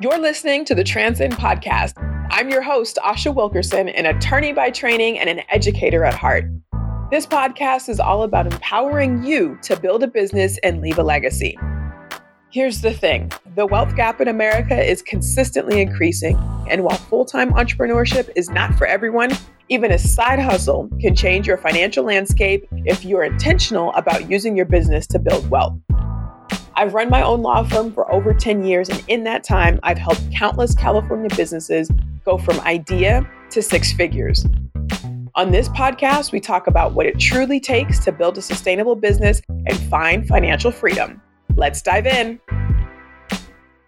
You're listening to the Transcend Podcast. I'm your host, Asha Wilkerson, an attorney by training and an educator at heart. This podcast is all about empowering you to build a business and leave a legacy. Here's the thing the wealth gap in America is consistently increasing, and while full time entrepreneurship is not for everyone, even a side hustle can change your financial landscape if you're intentional about using your business to build wealth. I've run my own law firm for over 10 years, and in that time, I've helped countless California businesses go from idea to six figures. On this podcast, we talk about what it truly takes to build a sustainable business and find financial freedom. Let's dive in.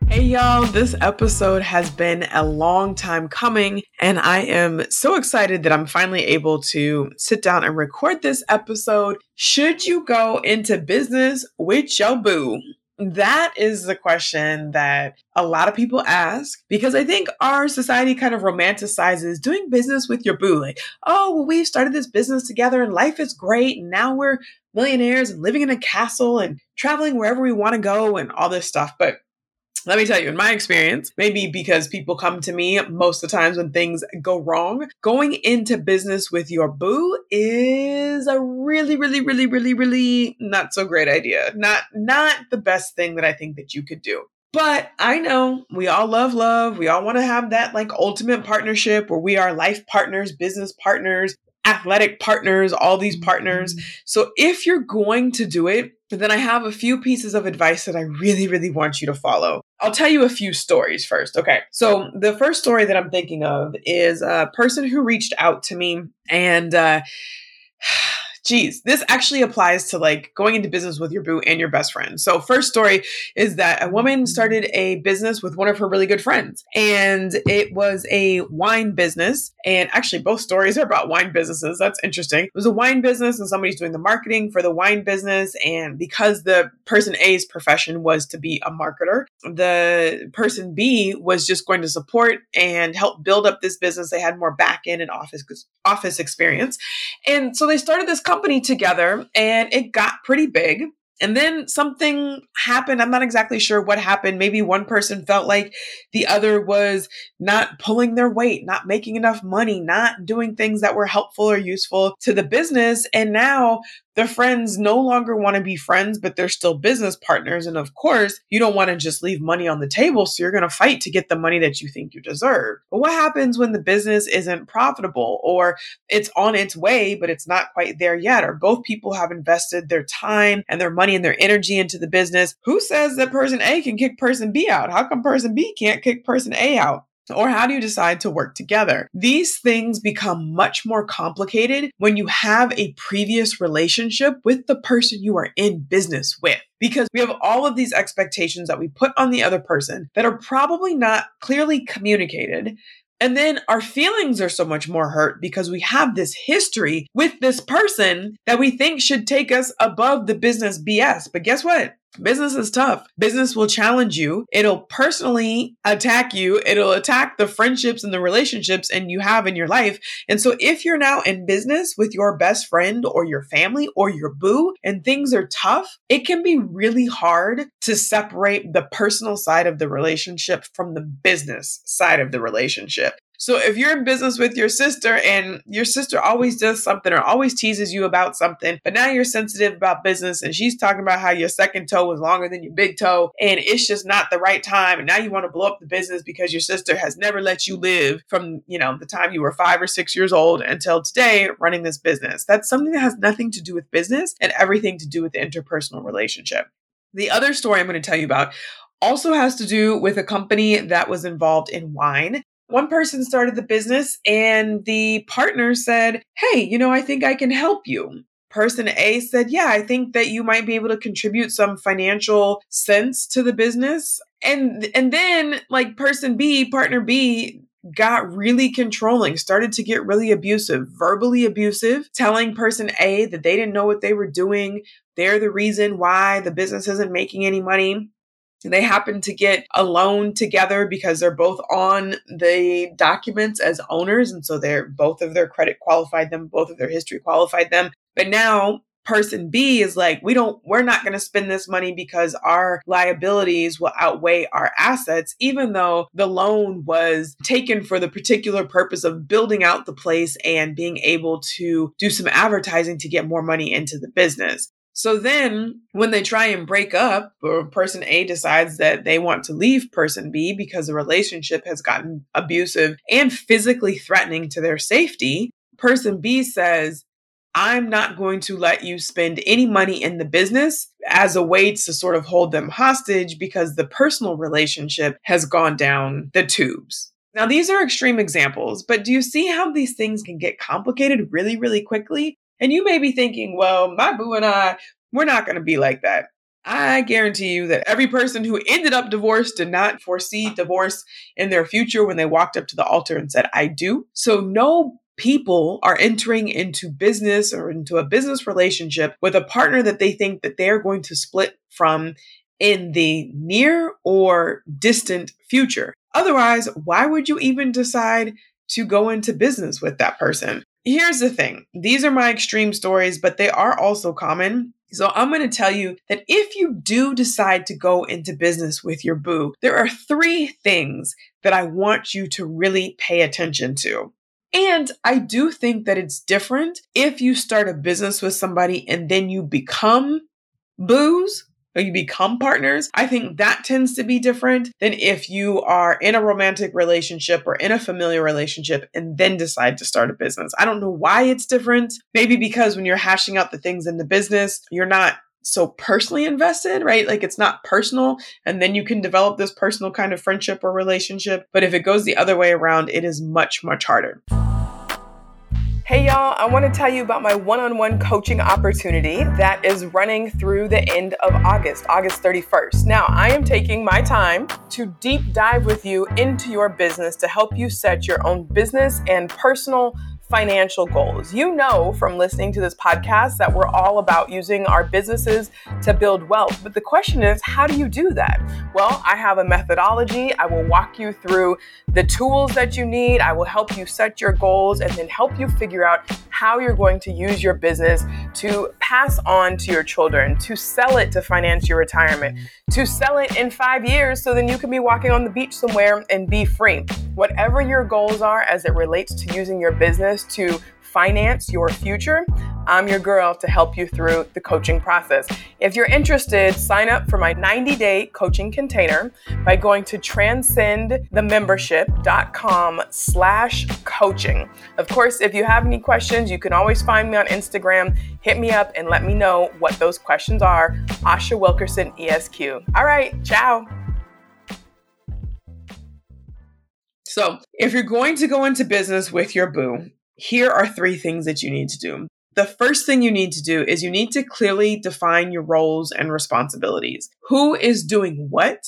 Hey, y'all, this episode has been a long time coming, and I am so excited that I'm finally able to sit down and record this episode. Should you go into business with your boo? That is the question that a lot of people ask because I think our society kind of romanticizes doing business with your boo. Like, oh, well, we've started this business together and life is great. And now we're millionaires and living in a castle and traveling wherever we want to go and all this stuff. But let me tell you, in my experience, maybe because people come to me most of the times when things go wrong, going into business with your boo is a really, really, really, really, really not so great idea. Not not the best thing that I think that you could do. But I know we all love love. We all want to have that like ultimate partnership where we are life partners, business partners, athletic partners, all these partners. Mm-hmm. So if you're going to do it, then I have a few pieces of advice that I really, really want you to follow. I'll tell you a few stories first. Okay. So the first story that I'm thinking of is a person who reached out to me and, uh, geez, this actually applies to like going into business with your boo and your best friend. So, first story is that a woman started a business with one of her really good friends, and it was a wine business. And actually, both stories are about wine businesses. That's interesting. It was a wine business, and somebody's doing the marketing for the wine business. And because the person A's profession was to be a marketer, the person B was just going to support and help build up this business. They had more back end and office office experience, and so they started this company company together and it got pretty big. And then something happened. I'm not exactly sure what happened. Maybe one person felt like the other was not pulling their weight, not making enough money, not doing things that were helpful or useful to the business. And now the friends no longer want to be friends, but they're still business partners. And of course, you don't want to just leave money on the table. So you're going to fight to get the money that you think you deserve. But what happens when the business isn't profitable or it's on its way, but it's not quite there yet? Or both people have invested their time and their money and their energy into the business. Who says that person A can kick person B out? How come person B can't kick person A out? Or how do you decide to work together? These things become much more complicated when you have a previous relationship with the person you are in business with. Because we have all of these expectations that we put on the other person that are probably not clearly communicated. And then our feelings are so much more hurt because we have this history with this person that we think should take us above the business BS. But guess what? Business is tough. Business will challenge you. It'll personally attack you. It'll attack the friendships and the relationships and you have in your life. And so if you're now in business with your best friend or your family or your boo and things are tough, it can be really hard to separate the personal side of the relationship from the business side of the relationship. So if you're in business with your sister and your sister always does something or always teases you about something, but now you're sensitive about business and she's talking about how your second toe is longer than your big toe and it's just not the right time and now you want to blow up the business because your sister has never let you live from, you know, the time you were 5 or 6 years old until today running this business. That's something that has nothing to do with business and everything to do with the interpersonal relationship. The other story I'm going to tell you about also has to do with a company that was involved in wine. One person started the business and the partner said, Hey, you know, I think I can help you. Person A said, Yeah, I think that you might be able to contribute some financial sense to the business. And and then like person B, partner B, got really controlling, started to get really abusive, verbally abusive, telling person A that they didn't know what they were doing. They're the reason why the business isn't making any money. They happen to get a loan together because they're both on the documents as owners. And so they're both of their credit qualified them, both of their history qualified them. But now person B is like, we don't, we're not going to spend this money because our liabilities will outweigh our assets, even though the loan was taken for the particular purpose of building out the place and being able to do some advertising to get more money into the business. So then when they try and break up, or person A decides that they want to leave person B because the relationship has gotten abusive and physically threatening to their safety, person B says, I'm not going to let you spend any money in the business as a way to sort of hold them hostage because the personal relationship has gone down the tubes. Now, these are extreme examples, but do you see how these things can get complicated really, really quickly? And you may be thinking, well, my boo and I, we're not going to be like that. I guarantee you that every person who ended up divorced did not foresee divorce in their future when they walked up to the altar and said, I do. So, no people are entering into business or into a business relationship with a partner that they think that they're going to split from in the near or distant future. Otherwise, why would you even decide to go into business with that person? Here's the thing these are my extreme stories, but they are also common. So I'm going to tell you that if you do decide to go into business with your boo, there are three things that I want you to really pay attention to. And I do think that it's different if you start a business with somebody and then you become boos or you become partners, I think that tends to be different than if you are in a romantic relationship or in a familiar relationship and then decide to start a business. I don't know why it's different. Maybe because when you're hashing out the things in the business, you're not so personally invested, right? Like it's not personal. And then you can develop this personal kind of friendship or relationship. But if it goes the other way around, it is much, much harder. Hey y'all, I want to tell you about my one on one coaching opportunity that is running through the end of August, August 31st. Now, I am taking my time to deep dive with you into your business to help you set your own business and personal financial goals. You know from listening to this podcast that we're all about using our businesses to build wealth. But the question is, how do you do that? Well, I have a methodology. I will walk you through the tools that you need. I will help you set your goals and then help you figure out how you're going to use your business to pass on to your children, to sell it to finance your retirement, to sell it in five years so then you can be walking on the beach somewhere and be free. Whatever your goals are as it relates to using your business to finance your future, I'm your girl to help you through the coaching process. If you're interested, sign up for my 90 day coaching container by going to transcendthemembership.com slash coaching. Of course, if you have any questions, you can always find me on Instagram. Hit me up and let me know what those questions are. Asha Wilkerson ESQ. All right, ciao. So, if you're going to go into business with your boo, here are three things that you need to do. The first thing you need to do is you need to clearly define your roles and responsibilities. Who is doing what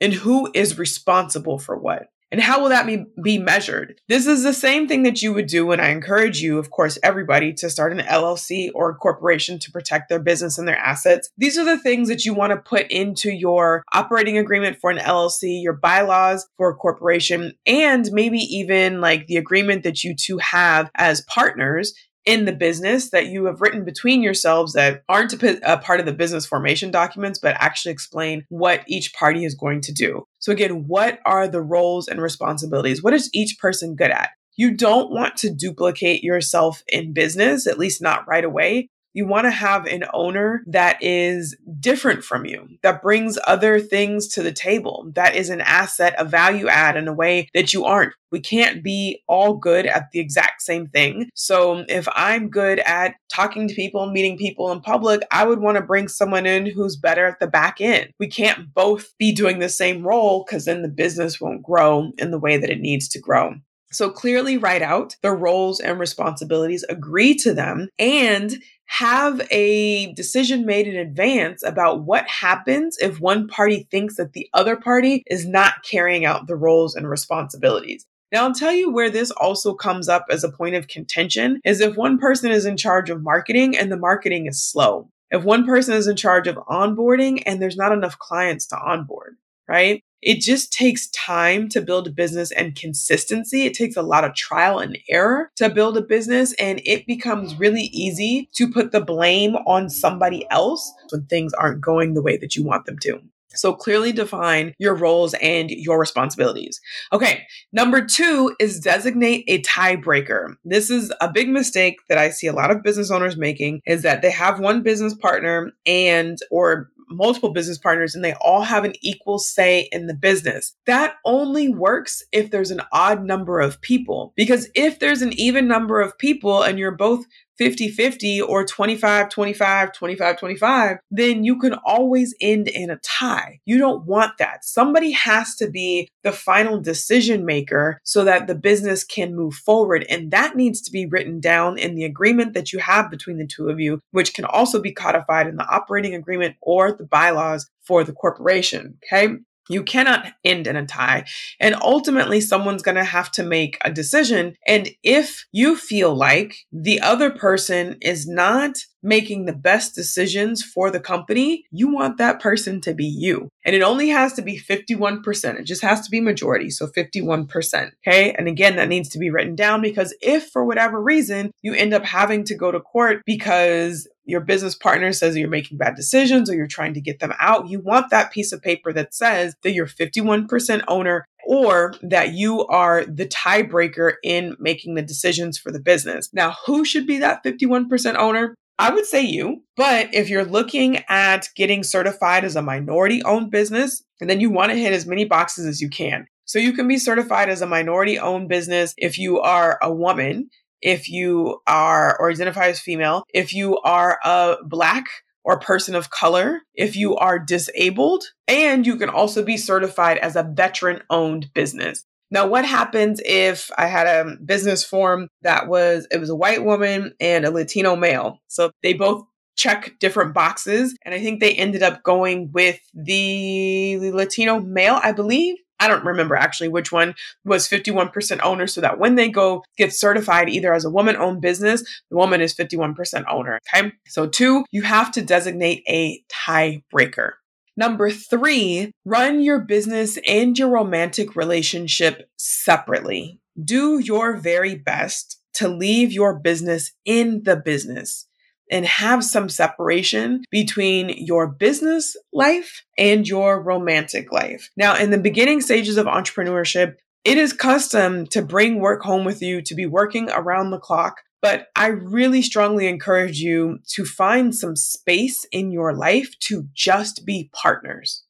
and who is responsible for what? And how will that be, be measured? This is the same thing that you would do when I encourage you, of course, everybody to start an LLC or a corporation to protect their business and their assets. These are the things that you want to put into your operating agreement for an LLC, your bylaws for a corporation, and maybe even like the agreement that you two have as partners in the business that you have written between yourselves that aren't a part of the business formation documents, but actually explain what each party is going to do. So, again, what are the roles and responsibilities? What is each person good at? You don't want to duplicate yourself in business, at least not right away. You want to have an owner that is different from you, that brings other things to the table, that is an asset, a value add in a way that you aren't. We can't be all good at the exact same thing. So if I'm good at talking to people meeting people in public, I would want to bring someone in who's better at the back end. We can't both be doing the same role because then the business won't grow in the way that it needs to grow. So clearly write out the roles and responsibilities, agree to them, and have a decision made in advance about what happens if one party thinks that the other party is not carrying out the roles and responsibilities. Now, I'll tell you where this also comes up as a point of contention is if one person is in charge of marketing and the marketing is slow. If one person is in charge of onboarding and there's not enough clients to onboard right? It just takes time to build a business and consistency. It takes a lot of trial and error to build a business, and it becomes really easy to put the blame on somebody else when things aren't going the way that you want them to. So clearly define your roles and your responsibilities. Okay, number two is designate a tiebreaker. This is a big mistake that I see a lot of business owners making is that they have one business partner and or multiple business partners and they all have an equal say in the business. That only works if there's an odd number of people. Because if there's an even number of people and you're both 50 50 or 25 25 25 25, then you can always end in a tie. You don't want that. Somebody has to be the final decision maker so that the business can move forward. And that needs to be written down in the agreement that you have between the two of you, which can also be codified in the operating agreement or the bylaws for the corporation. Okay. You cannot end in a tie. And ultimately, someone's going to have to make a decision. And if you feel like the other person is not making the best decisions for the company, you want that person to be you. And it only has to be 51%. It just has to be majority. So 51%. Okay. And again, that needs to be written down because if for whatever reason you end up having to go to court because your business partner says you're making bad decisions or you're trying to get them out, you want that piece of paper that says that you're 51% owner or that you are the tiebreaker in making the decisions for the business. Now, who should be that 51% owner? I would say you, but if you're looking at getting certified as a minority owned business, and then you want to hit as many boxes as you can. So you can be certified as a minority owned business if you are a woman, if you are or identify as female, if you are a black or person of color, if you are disabled, and you can also be certified as a veteran owned business. Now, what happens if I had a business form that was, it was a white woman and a Latino male? So they both check different boxes. And I think they ended up going with the Latino male, I believe. I don't remember actually which one was 51% owner so that when they go get certified either as a woman owned business, the woman is 51% owner. Okay. So, two, you have to designate a tiebreaker. Number three, run your business and your romantic relationship separately. Do your very best to leave your business in the business and have some separation between your business life and your romantic life. Now, in the beginning stages of entrepreneurship, it is custom to bring work home with you, to be working around the clock, but I really strongly encourage you to find some space in your life to just be partners.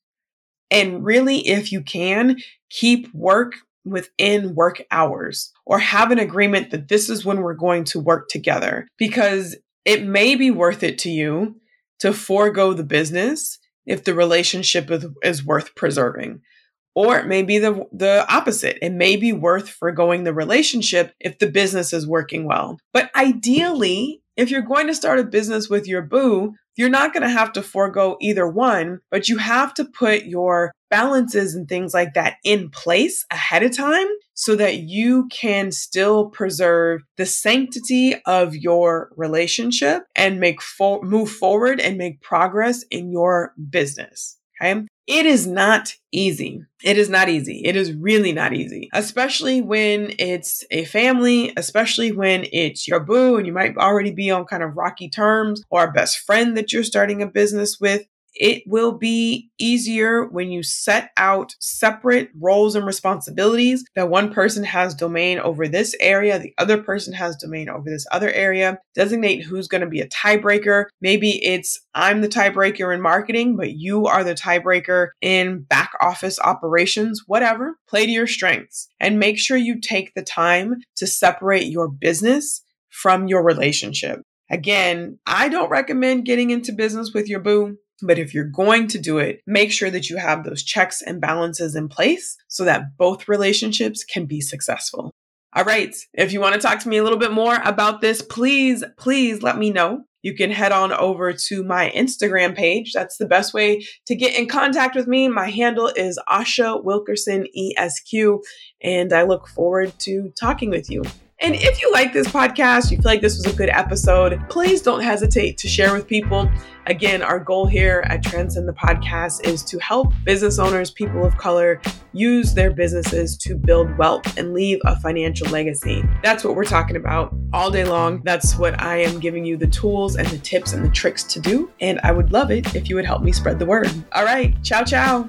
And really, if you can, keep work within work hours or have an agreement that this is when we're going to work together because it may be worth it to you to forego the business if the relationship is, is worth preserving. Or it may be the, the opposite. It may be worth foregoing the relationship if the business is working well. But ideally, if you're going to start a business with your boo, you're not going to have to forego either one, but you have to put your balances and things like that in place ahead of time so that you can still preserve the sanctity of your relationship and make fo- move forward and make progress in your business. Okay. It is not easy. It is not easy. It is really not easy, especially when it's a family, especially when it's your boo and you might already be on kind of rocky terms or a best friend that you're starting a business with it will be easier when you set out separate roles and responsibilities that one person has domain over this area, the other person has domain over this other area. Designate who's going to be a tiebreaker. Maybe it's I'm the tiebreaker in marketing, but you are the tiebreaker in back office operations, whatever. Play to your strengths and make sure you take the time to separate your business from your relationship. Again, I don't recommend getting into business with your boo. But if you're going to do it, make sure that you have those checks and balances in place so that both relationships can be successful. All right. If you want to talk to me a little bit more about this, please, please let me know. You can head on over to my Instagram page. That's the best way to get in contact with me. My handle is Asha Wilkerson ESQ, and I look forward to talking with you. And if you like this podcast, you feel like this was a good episode, please don't hesitate to share with people. Again, our goal here at Transcend the Podcast is to help business owners, people of color, use their businesses to build wealth and leave a financial legacy. That's what we're talking about all day long. That's what I am giving you the tools and the tips and the tricks to do. And I would love it if you would help me spread the word. All right, ciao, ciao.